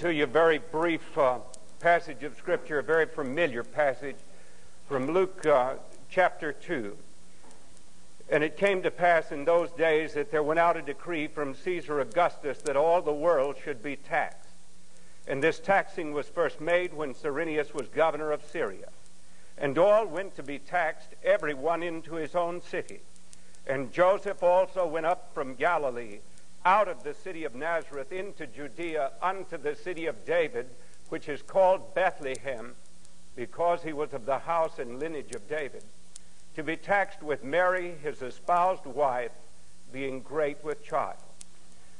to you a very brief uh, passage of Scripture, a very familiar passage from Luke uh, chapter 2. And it came to pass in those days that there went out a decree from Caesar Augustus that all the world should be taxed. And this taxing was first made when Cyrenius was governor of Syria. And all went to be taxed, every one into his own city. And Joseph also went up from Galilee out of the city of Nazareth into Judea unto the city of David, which is called Bethlehem, because he was of the house and lineage of David, to be taxed with Mary, his espoused wife, being great with child.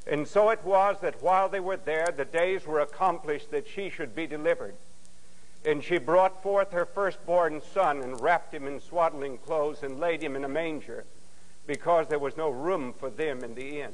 And so it was that while they were there, the days were accomplished that she should be delivered. And she brought forth her firstborn son and wrapped him in swaddling clothes and laid him in a manger, because there was no room for them in the inn.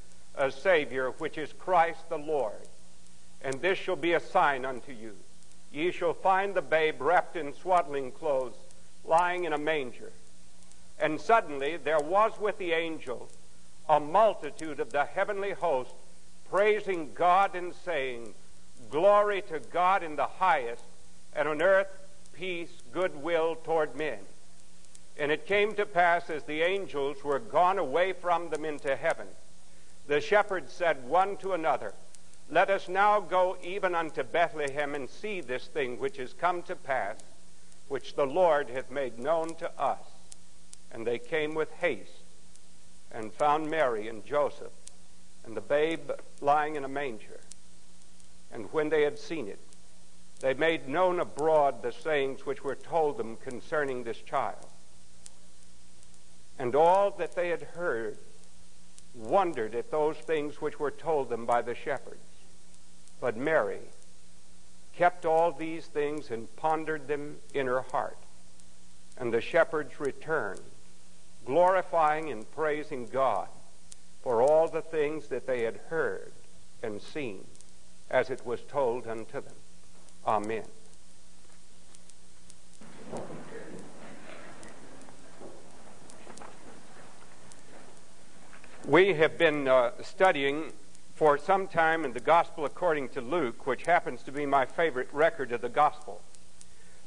a Savior, which is Christ the Lord. And this shall be a sign unto you. Ye shall find the babe wrapped in swaddling clothes, lying in a manger. And suddenly there was with the angel a multitude of the heavenly host, praising God and saying, Glory to God in the highest, and on earth peace, goodwill toward men. And it came to pass as the angels were gone away from them into heaven the shepherds said one to another, Let us now go even unto Bethlehem and see this thing which is come to pass, which the Lord hath made known to us. And they came with haste and found Mary and Joseph and the babe lying in a manger. And when they had seen it, they made known abroad the sayings which were told them concerning this child. And all that they had heard wondered at those things which were told them by the shepherds. But Mary kept all these things and pondered them in her heart. And the shepherds returned, glorifying and praising God for all the things that they had heard and seen, as it was told unto them. Amen. We have been uh, studying for some time in the Gospel according to Luke, which happens to be my favorite record of the Gospel.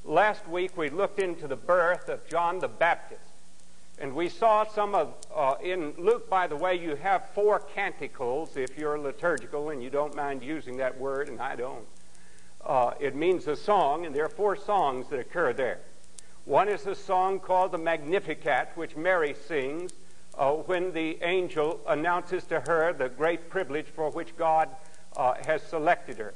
Last week we looked into the birth of John the Baptist. And we saw some of, uh, in Luke, by the way, you have four canticles if you're liturgical and you don't mind using that word, and I don't. Uh, it means a song, and there are four songs that occur there. One is a song called the Magnificat, which Mary sings uh, when the angel announces to her the great privilege for which God uh, has selected her.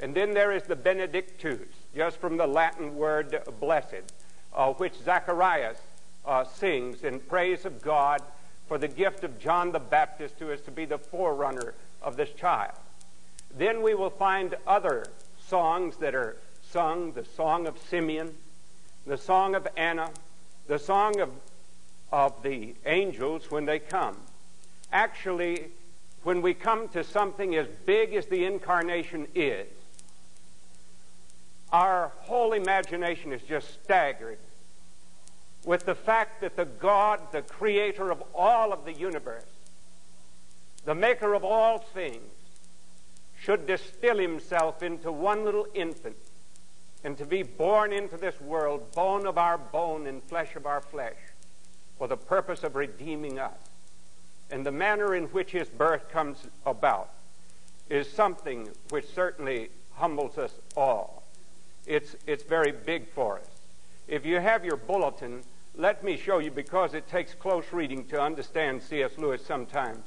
And then there is the Benedictus, just from the Latin word blessed, uh, which Zacharias uh, sings in praise of God for the gift of John the Baptist, who is to be the forerunner of this child. Then we will find other songs that are sung the song of Simeon, the song of Anna, the song of of the angels when they come. Actually, when we come to something as big as the incarnation is, our whole imagination is just staggered with the fact that the God, the creator of all of the universe, the maker of all things, should distill himself into one little infant and to be born into this world, bone of our bone and flesh of our flesh for the purpose of redeeming us. And the manner in which his birth comes about is something which certainly humbles us all. It's, it's very big for us. If you have your bulletin, let me show you, because it takes close reading to understand C.S. Lewis sometimes.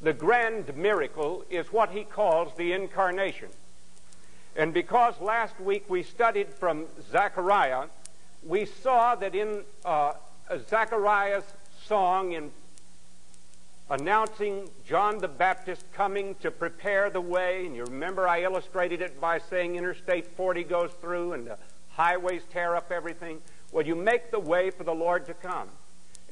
The grand miracle is what he calls the incarnation. And because last week we studied from Zechariah, we saw that in uh, Zechariah's song in announcing John the Baptist coming to prepare the way. And you remember I illustrated it by saying Interstate 40 goes through and the highways tear up everything. Well, you make the way for the Lord to come.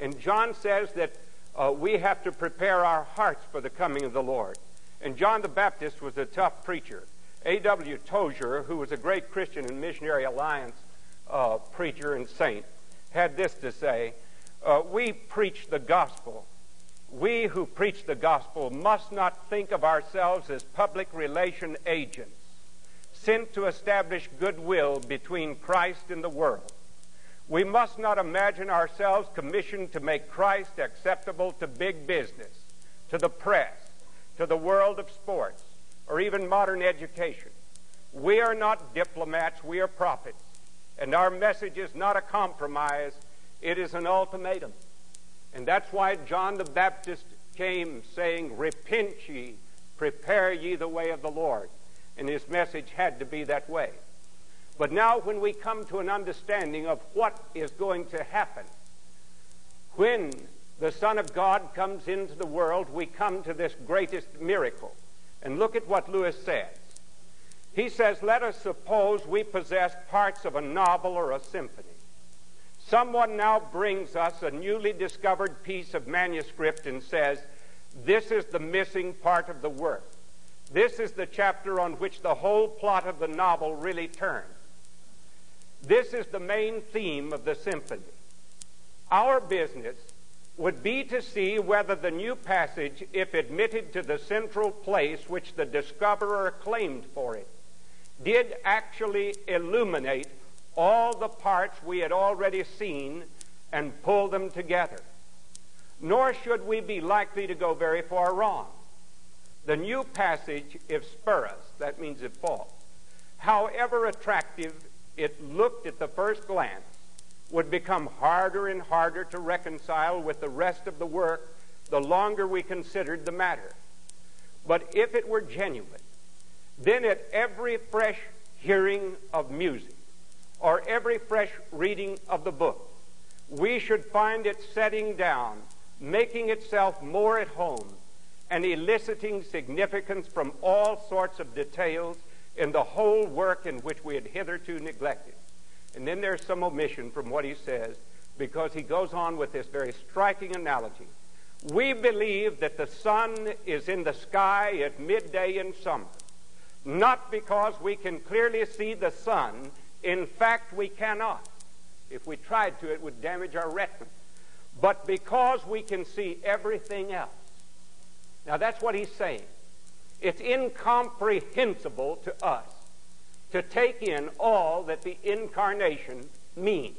And John says that uh, we have to prepare our hearts for the coming of the Lord. And John the Baptist was a tough preacher. A.W. Tozer, who was a great Christian and Missionary Alliance uh, preacher and saint, had this to say uh, We preach the gospel. We who preach the gospel must not think of ourselves as public relation agents sent to establish goodwill between Christ and the world. We must not imagine ourselves commissioned to make Christ acceptable to big business, to the press, to the world of sports, or even modern education. We are not diplomats, we are prophets. And our message is not a compromise, it is an ultimatum. And that's why John the Baptist came saying, Repent ye, prepare ye the way of the Lord. And his message had to be that way. But now, when we come to an understanding of what is going to happen, when the Son of God comes into the world, we come to this greatest miracle. And look at what Lewis says. He says, Let us suppose we possess parts of a novel or a symphony. Someone now brings us a newly discovered piece of manuscript and says, This is the missing part of the work. This is the chapter on which the whole plot of the novel really turns. This is the main theme of the symphony. Our business would be to see whether the new passage, if admitted to the central place which the discoverer claimed for it, did actually illuminate all the parts we had already seen and pull them together. Nor should we be likely to go very far wrong. The new passage, if spurious, that means if false, however attractive it looked at the first glance, would become harder and harder to reconcile with the rest of the work the longer we considered the matter. But if it were genuine, then at every fresh hearing of music, or every fresh reading of the book, we should find it setting down, making itself more at home, and eliciting significance from all sorts of details in the whole work in which we had hitherto neglected. And then there's some omission from what he says because he goes on with this very striking analogy. We believe that the sun is in the sky at midday in summer, not because we can clearly see the sun in fact, we cannot. If we tried to, it would damage our retina. But because we can see everything else. Now, that's what he's saying. It's incomprehensible to us to take in all that the incarnation means.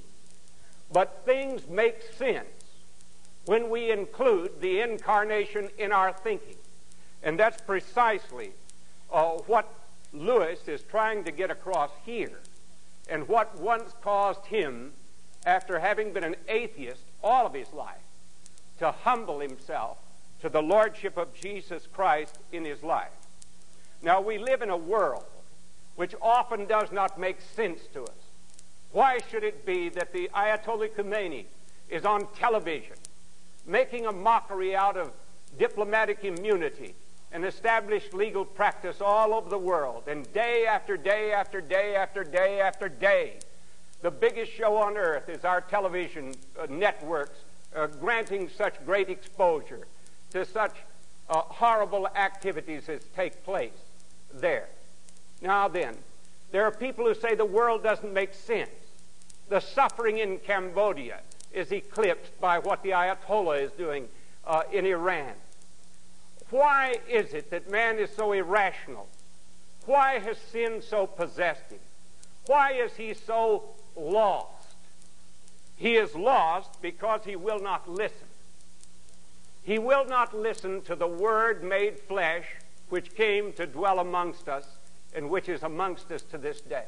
But things make sense when we include the incarnation in our thinking. And that's precisely uh, what Lewis is trying to get across here and what once caused him, after having been an atheist all of his life, to humble himself to the lordship of Jesus Christ in his life. Now, we live in a world which often does not make sense to us. Why should it be that the Ayatollah Khomeini is on television making a mockery out of diplomatic immunity and established legal practice all over the world. And day after day after day after day after day, the biggest show on earth is our television uh, networks uh, granting such great exposure to such uh, horrible activities as take place there. Now then, there are people who say the world doesn't make sense. The suffering in Cambodia is eclipsed by what the Ayatollah is doing uh, in Iran. Why is it that man is so irrational? Why has sin so possessed him? Why is he so lost? He is lost because he will not listen. He will not listen to the Word made flesh, which came to dwell amongst us and which is amongst us to this day.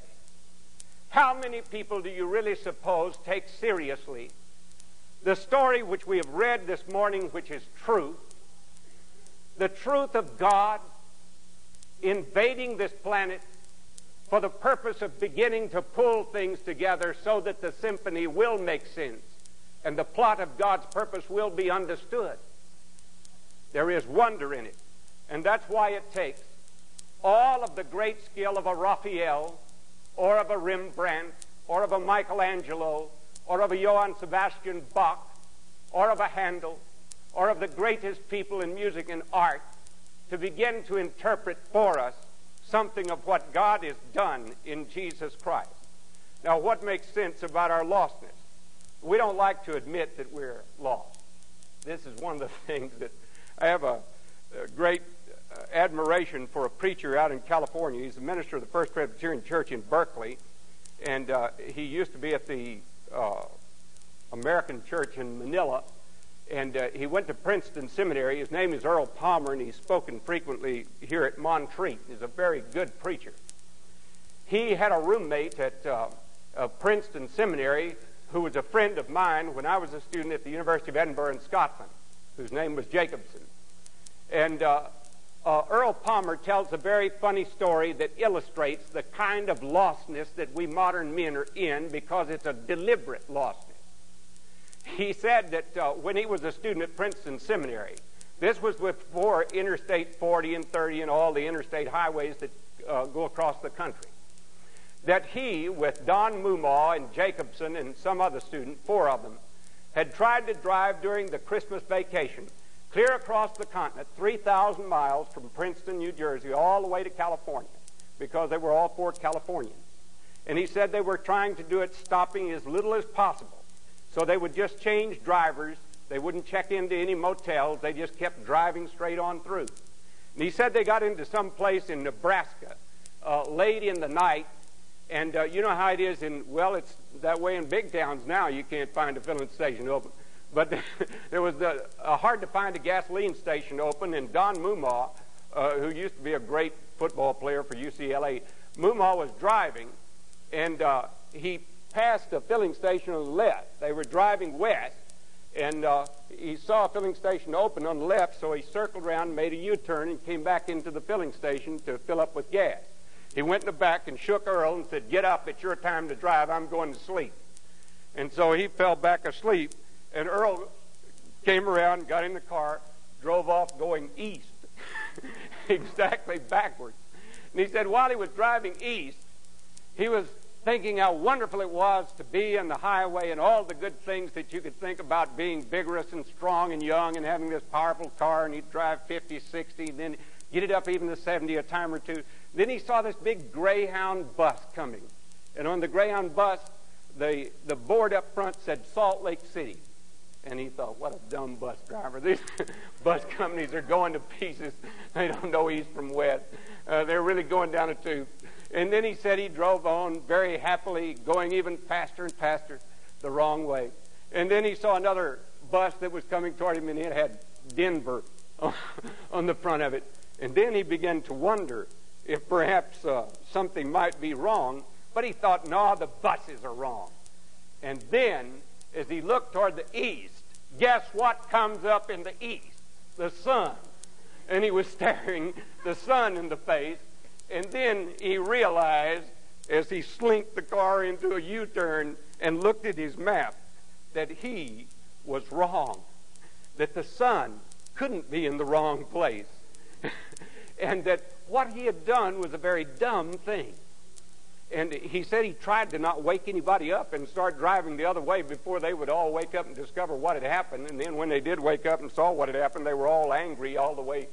How many people do you really suppose take seriously the story which we have read this morning, which is truth, the truth of God invading this planet for the purpose of beginning to pull things together so that the symphony will make sense and the plot of God's purpose will be understood. There is wonder in it. And that's why it takes all of the great skill of a Raphael or of a Rembrandt or of a Michelangelo or of a Johann Sebastian Bach or of a Handel or of the greatest people in music and art to begin to interpret for us something of what God has done in Jesus Christ. Now, what makes sense about our lostness? We don't like to admit that we're lost. This is one of the things that I have a, a great uh, admiration for a preacher out in California. He's the minister of the First Presbyterian Church in Berkeley, and uh, he used to be at the uh, American Church in Manila and uh, he went to Princeton Seminary. His name is Earl Palmer, and he's spoken frequently here at Montreat. He's a very good preacher. He had a roommate at uh, Princeton Seminary who was a friend of mine when I was a student at the University of Edinburgh in Scotland, whose name was Jacobson. And uh, uh Earl Palmer tells a very funny story that illustrates the kind of lostness that we modern men are in because it's a deliberate lostness he said that uh, when he was a student at Princeton Seminary, this was before Interstate 40 and 30 and all the interstate highways that uh, go across the country, that he, with Don Moomaw and Jacobson and some other student, four of them, had tried to drive during the Christmas vacation clear across the continent, 3,000 miles from Princeton, New Jersey, all the way to California, because they were all four Californians. And he said they were trying to do it stopping as little as possible so they would just change drivers. They wouldn't check into any motels. They just kept driving straight on through. And he said they got into some place in Nebraska uh, late in the night. And uh, you know how it is in, well, it's that way in big towns now. You can't find a filling station open. But there was uh, hard to find a gasoline station open. And Don Moomaw, uh, who used to be a great football player for UCLA, Moomaw was driving. And uh, he passed a filling station on the left. They were driving west, and uh, he saw a filling station open on the left, so he circled around, made a U-turn, and came back into the filling station to fill up with gas. He went in the back and shook Earl and said, "Get up! It's your time to drive. I'm going to sleep." And so he fell back asleep, and Earl came around, got in the car, drove off going east, exactly backwards. And he said while he was driving east, he was thinking how wonderful it was to be on the highway and all the good things that you could think about being vigorous and strong and young and having this powerful car and he'd drive 50, 60, then get it up even to 70 a time or two. Then he saw this big Greyhound bus coming. And on the Greyhound bus, the, the board up front said Salt Lake City. And he thought, what a dumb bus driver. These bus companies are going to pieces. They don't know east from west. Uh, they're really going down a tube. And then he said he drove on very happily, going even faster and faster the wrong way. And then he saw another bus that was coming toward him, and it had Denver on the front of it. And then he began to wonder if perhaps uh, something might be wrong, but he thought, no, the buses are wrong. And then, as he looked toward the east, guess what comes up in the east? The sun. And he was staring the sun in the face, and then he realized, as he slinked the car into a U turn and looked at his map, that he was wrong, that the sun couldn't be in the wrong place, and that what he had done was a very dumb thing. And he said he tried to not wake anybody up and start driving the other way before they would all wake up and discover what had happened. And then when they did wake up and saw what had happened, they were all angry all the way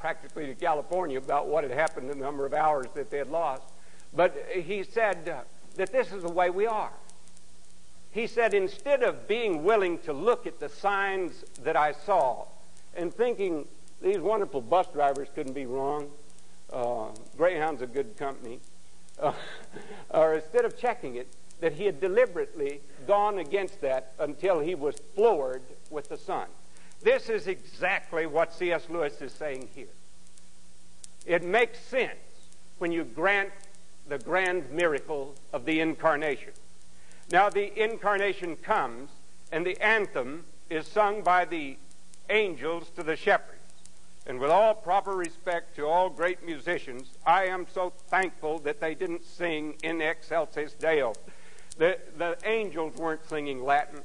practically to California about what had happened, the number of hours that they had lost. But he said that this is the way we are. He said, instead of being willing to look at the signs that I saw and thinking these wonderful bus drivers couldn't be wrong, uh, Greyhound's a good company, uh, or instead of checking it, that he had deliberately gone against that until he was floored with the sun. This is exactly what C.S. Lewis is saying here. It makes sense when you grant the grand miracle of the incarnation. Now, the incarnation comes, and the anthem is sung by the angels to the shepherds. And with all proper respect to all great musicians, I am so thankful that they didn't sing in excelsis Deo. The, the angels weren't singing Latin.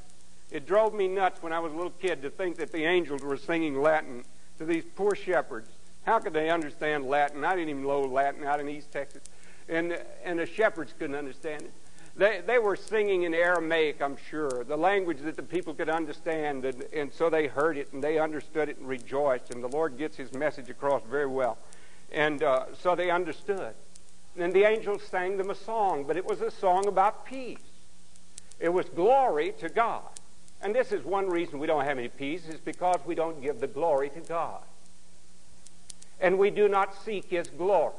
It drove me nuts when I was a little kid to think that the angels were singing Latin to these poor shepherds. How could they understand Latin? I didn't even know Latin out in East Texas. And, and the shepherds couldn't understand it. They, they were singing in Aramaic, I'm sure, the language that the people could understand. And, and so they heard it and they understood it and rejoiced. And the Lord gets his message across very well. And uh, so they understood. And the angels sang them a song, but it was a song about peace. It was glory to God. And this is one reason we don't have any peace, is because we don't give the glory to God. And we do not seek His glory.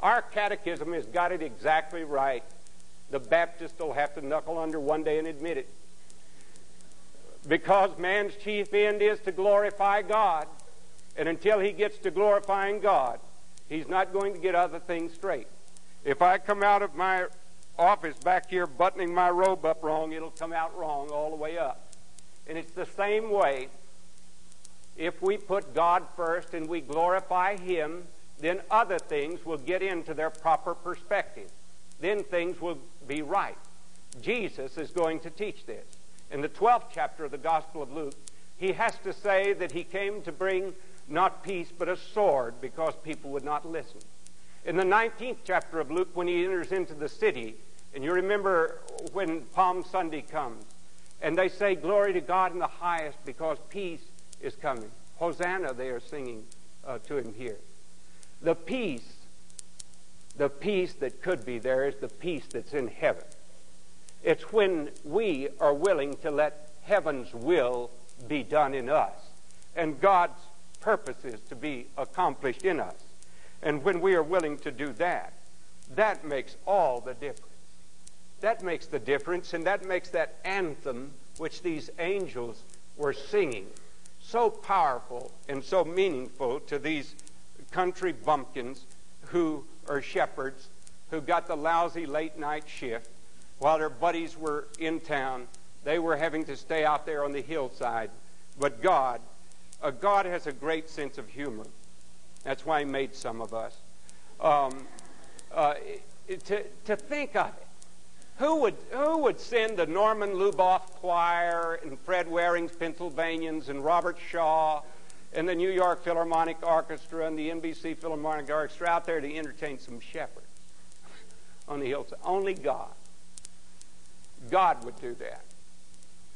Our catechism has got it exactly right. The Baptist will have to knuckle under one day and admit it. Because man's chief end is to glorify God. And until he gets to glorifying God, he's not going to get other things straight. If I come out of my office back here buttoning my robe up wrong, it'll come out wrong all the way up. And it's the same way. If we put God first and we glorify Him, then other things will get into their proper perspective. Then things will be right. Jesus is going to teach this. In the 12th chapter of the Gospel of Luke, he has to say that he came to bring not peace but a sword because people would not listen. In the 19th chapter of Luke, when he enters into the city, and you remember when Palm Sunday comes, and they say, Glory to God in the highest because peace is coming. Hosanna, they are singing uh, to him here. The peace, the peace that could be there is the peace that's in heaven. It's when we are willing to let heaven's will be done in us and God's purposes to be accomplished in us. And when we are willing to do that, that makes all the difference. That makes the difference, and that makes that anthem which these angels were singing so powerful and so meaningful to these country bumpkins who are shepherds who got the lousy late night shift while their buddies were in town. They were having to stay out there on the hillside. But God, uh, God has a great sense of humor. That's why He made some of us. Um, uh, to, to think of it. Who would, who would send the Norman Luboff Choir and Fred Waring's Pennsylvanians and Robert Shaw and the New York Philharmonic Orchestra and the NBC Philharmonic Orchestra out there to entertain some shepherds on the hillside? Only God. God would do that.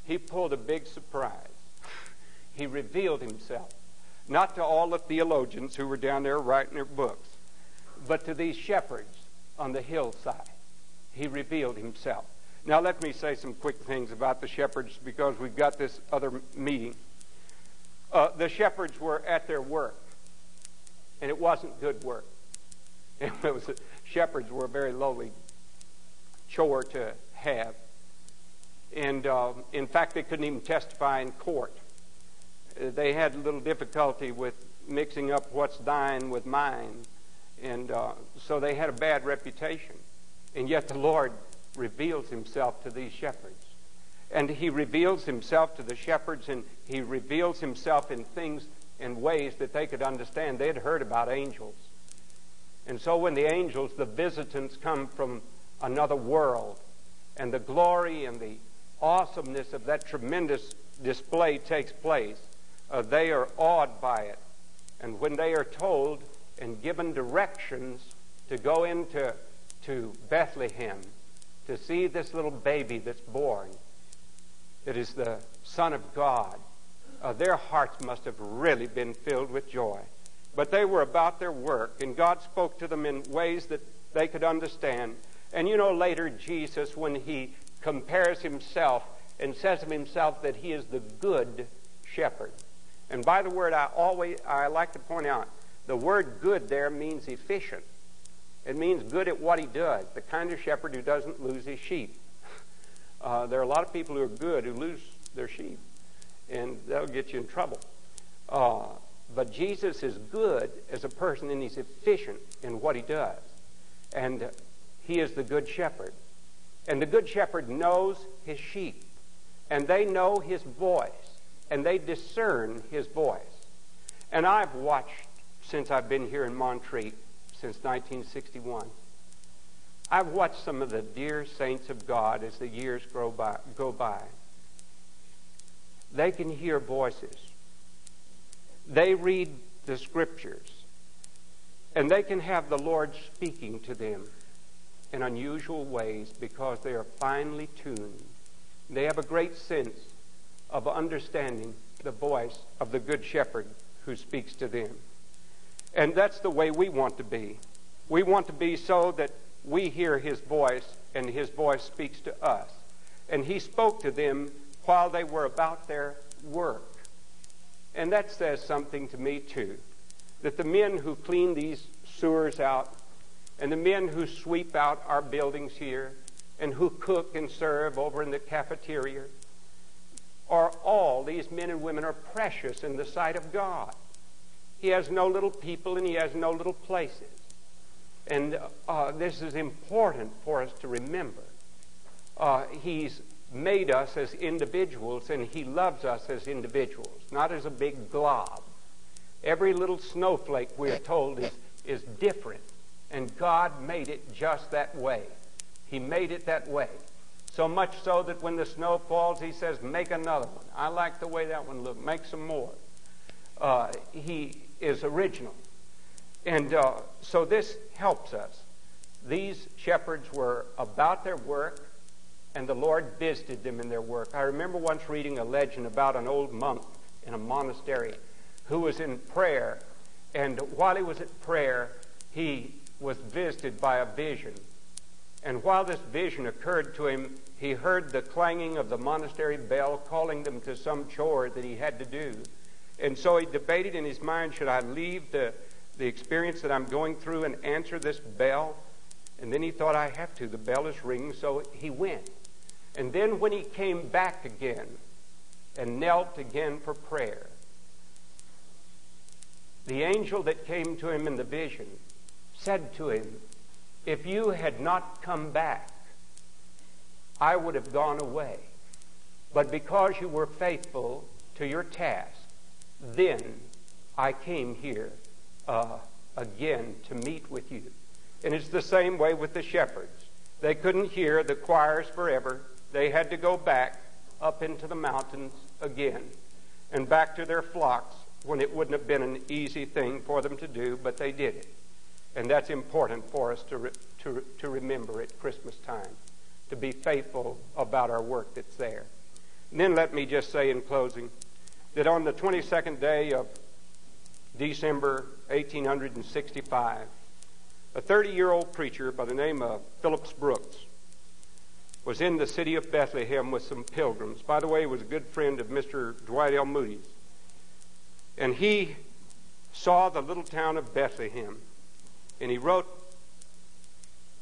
He pulled a big surprise. He revealed himself, not to all the theologians who were down there writing their books, but to these shepherds on the hillside he revealed himself. Now, let me say some quick things about the shepherds because we've got this other meeting. Uh, the shepherds were at their work, and it wasn't good work. It was, shepherds were a very lowly chore to have. And uh, in fact, they couldn't even testify in court. Uh, they had a little difficulty with mixing up what's thine with mine. And uh, so they had a bad reputation. And yet the Lord reveals himself to these shepherds. And he reveals himself to the shepherds and he reveals himself in things in ways that they could understand. They had heard about angels. And so when the angels, the visitants, come from another world, and the glory and the awesomeness of that tremendous display takes place, uh, they are awed by it. And when they are told and given directions to go into to Bethlehem to see this little baby that's born, that is the Son of God, uh, their hearts must have really been filled with joy. But they were about their work, and God spoke to them in ways that they could understand. And you know, later, Jesus, when he compares himself and says of himself that he is the good shepherd. And by the word, I always I like to point out the word good there means efficient. It means good at what he does, the kind of shepherd who doesn't lose his sheep. Uh, there are a lot of people who are good who lose their sheep, and that'll get you in trouble. Uh, but Jesus is good as a person, and he's efficient in what he does. And he is the good shepherd. And the good shepherd knows his sheep, and they know his voice, and they discern his voice. And I've watched since I've been here in Montreat since 1961. I've watched some of the dear saints of God as the years grow by, go by. They can hear voices. They read the Scriptures. And they can have the Lord speaking to them in unusual ways because they are finely tuned. They have a great sense of understanding the voice of the Good Shepherd who speaks to them. And that's the way we want to be. We want to be so that we hear his voice and his voice speaks to us. And he spoke to them while they were about their work. And that says something to me, too. That the men who clean these sewers out, and the men who sweep out our buildings here, and who cook and serve over in the cafeteria, are all, these men and women are precious in the sight of God. He has no little people and he has no little places. And uh, this is important for us to remember. Uh, he's made us as individuals, and He loves us as individuals, not as a big glob. Every little snowflake, we're told, is, is different. And God made it just that way. He made it that way. So much so that when the snow falls, He says, Make another one. I like the way that one looked. Make some more. Uh, he is original. And uh, so this helps us. These shepherds were about their work, and the Lord visited them in their work. I remember once reading a legend about an old monk in a monastery who was in prayer, and while he was at prayer, he was visited by a vision. And while this vision occurred to him, he heard the clanging of the monastery bell calling them to some chore that he had to do. And so he debated in his mind should I leave the the experience that I'm going through and answer this bell. And then he thought, I have to. The bell is ringing, so he went. And then when he came back again and knelt again for prayer, the angel that came to him in the vision said to him, If you had not come back, I would have gone away. But because you were faithful to your task, then I came here uh, again to meet with you. And it's the same way with the shepherds. They couldn't hear the choirs forever. They had to go back up into the mountains again and back to their flocks when it wouldn't have been an easy thing for them to do, but they did it. And that's important for us to, re- to, to remember at Christmas time, to be faithful about our work that's there. And then let me just say in closing that on the 22nd day of December 1865. A 30 year old preacher by the name of Phillips Brooks was in the city of Bethlehem with some pilgrims. By the way, he was a good friend of Mr. Dwight L. Moody's. And he saw the little town of Bethlehem. And he wrote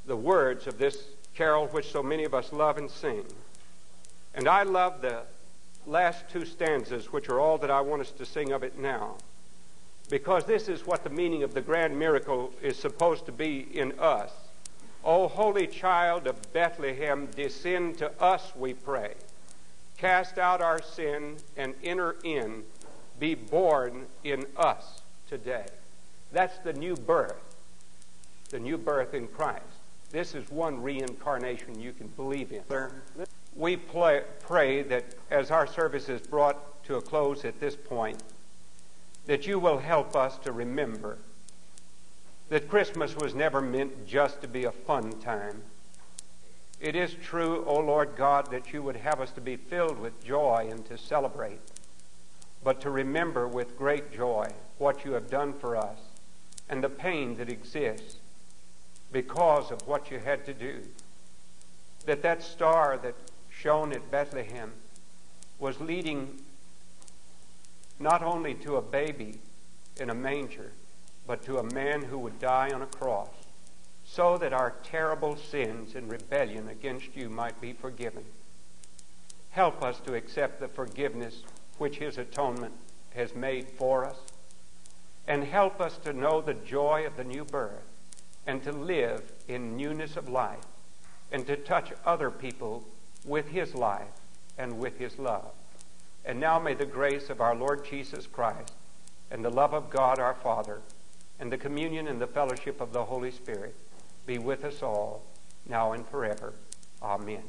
the words of this carol, which so many of us love and sing. And I love the last two stanzas, which are all that I want us to sing of it now because this is what the meaning of the grand miracle is supposed to be in us. O holy child of Bethlehem, descend to us, we pray. Cast out our sin and enter in. Be born in us today. That's the new birth, the new birth in Christ. This is one reincarnation you can believe in. We play, pray that as our service is brought to a close at this point, that you will help us to remember that Christmas was never meant just to be a fun time. It is true, O Lord God, that you would have us to be filled with joy and to celebrate, but to remember with great joy what you have done for us and the pain that exists because of what you had to do. That that star that shone at Bethlehem was leading not only to a baby in a manger, but to a man who would die on a cross, so that our terrible sins and rebellion against you might be forgiven. Help us to accept the forgiveness which his atonement has made for us, and help us to know the joy of the new birth and to live in newness of life and to touch other people with his life and with his love. And now may the grace of our Lord Jesus Christ and the love of God our Father and the communion and the fellowship of the Holy Spirit be with us all now and forever. Amen.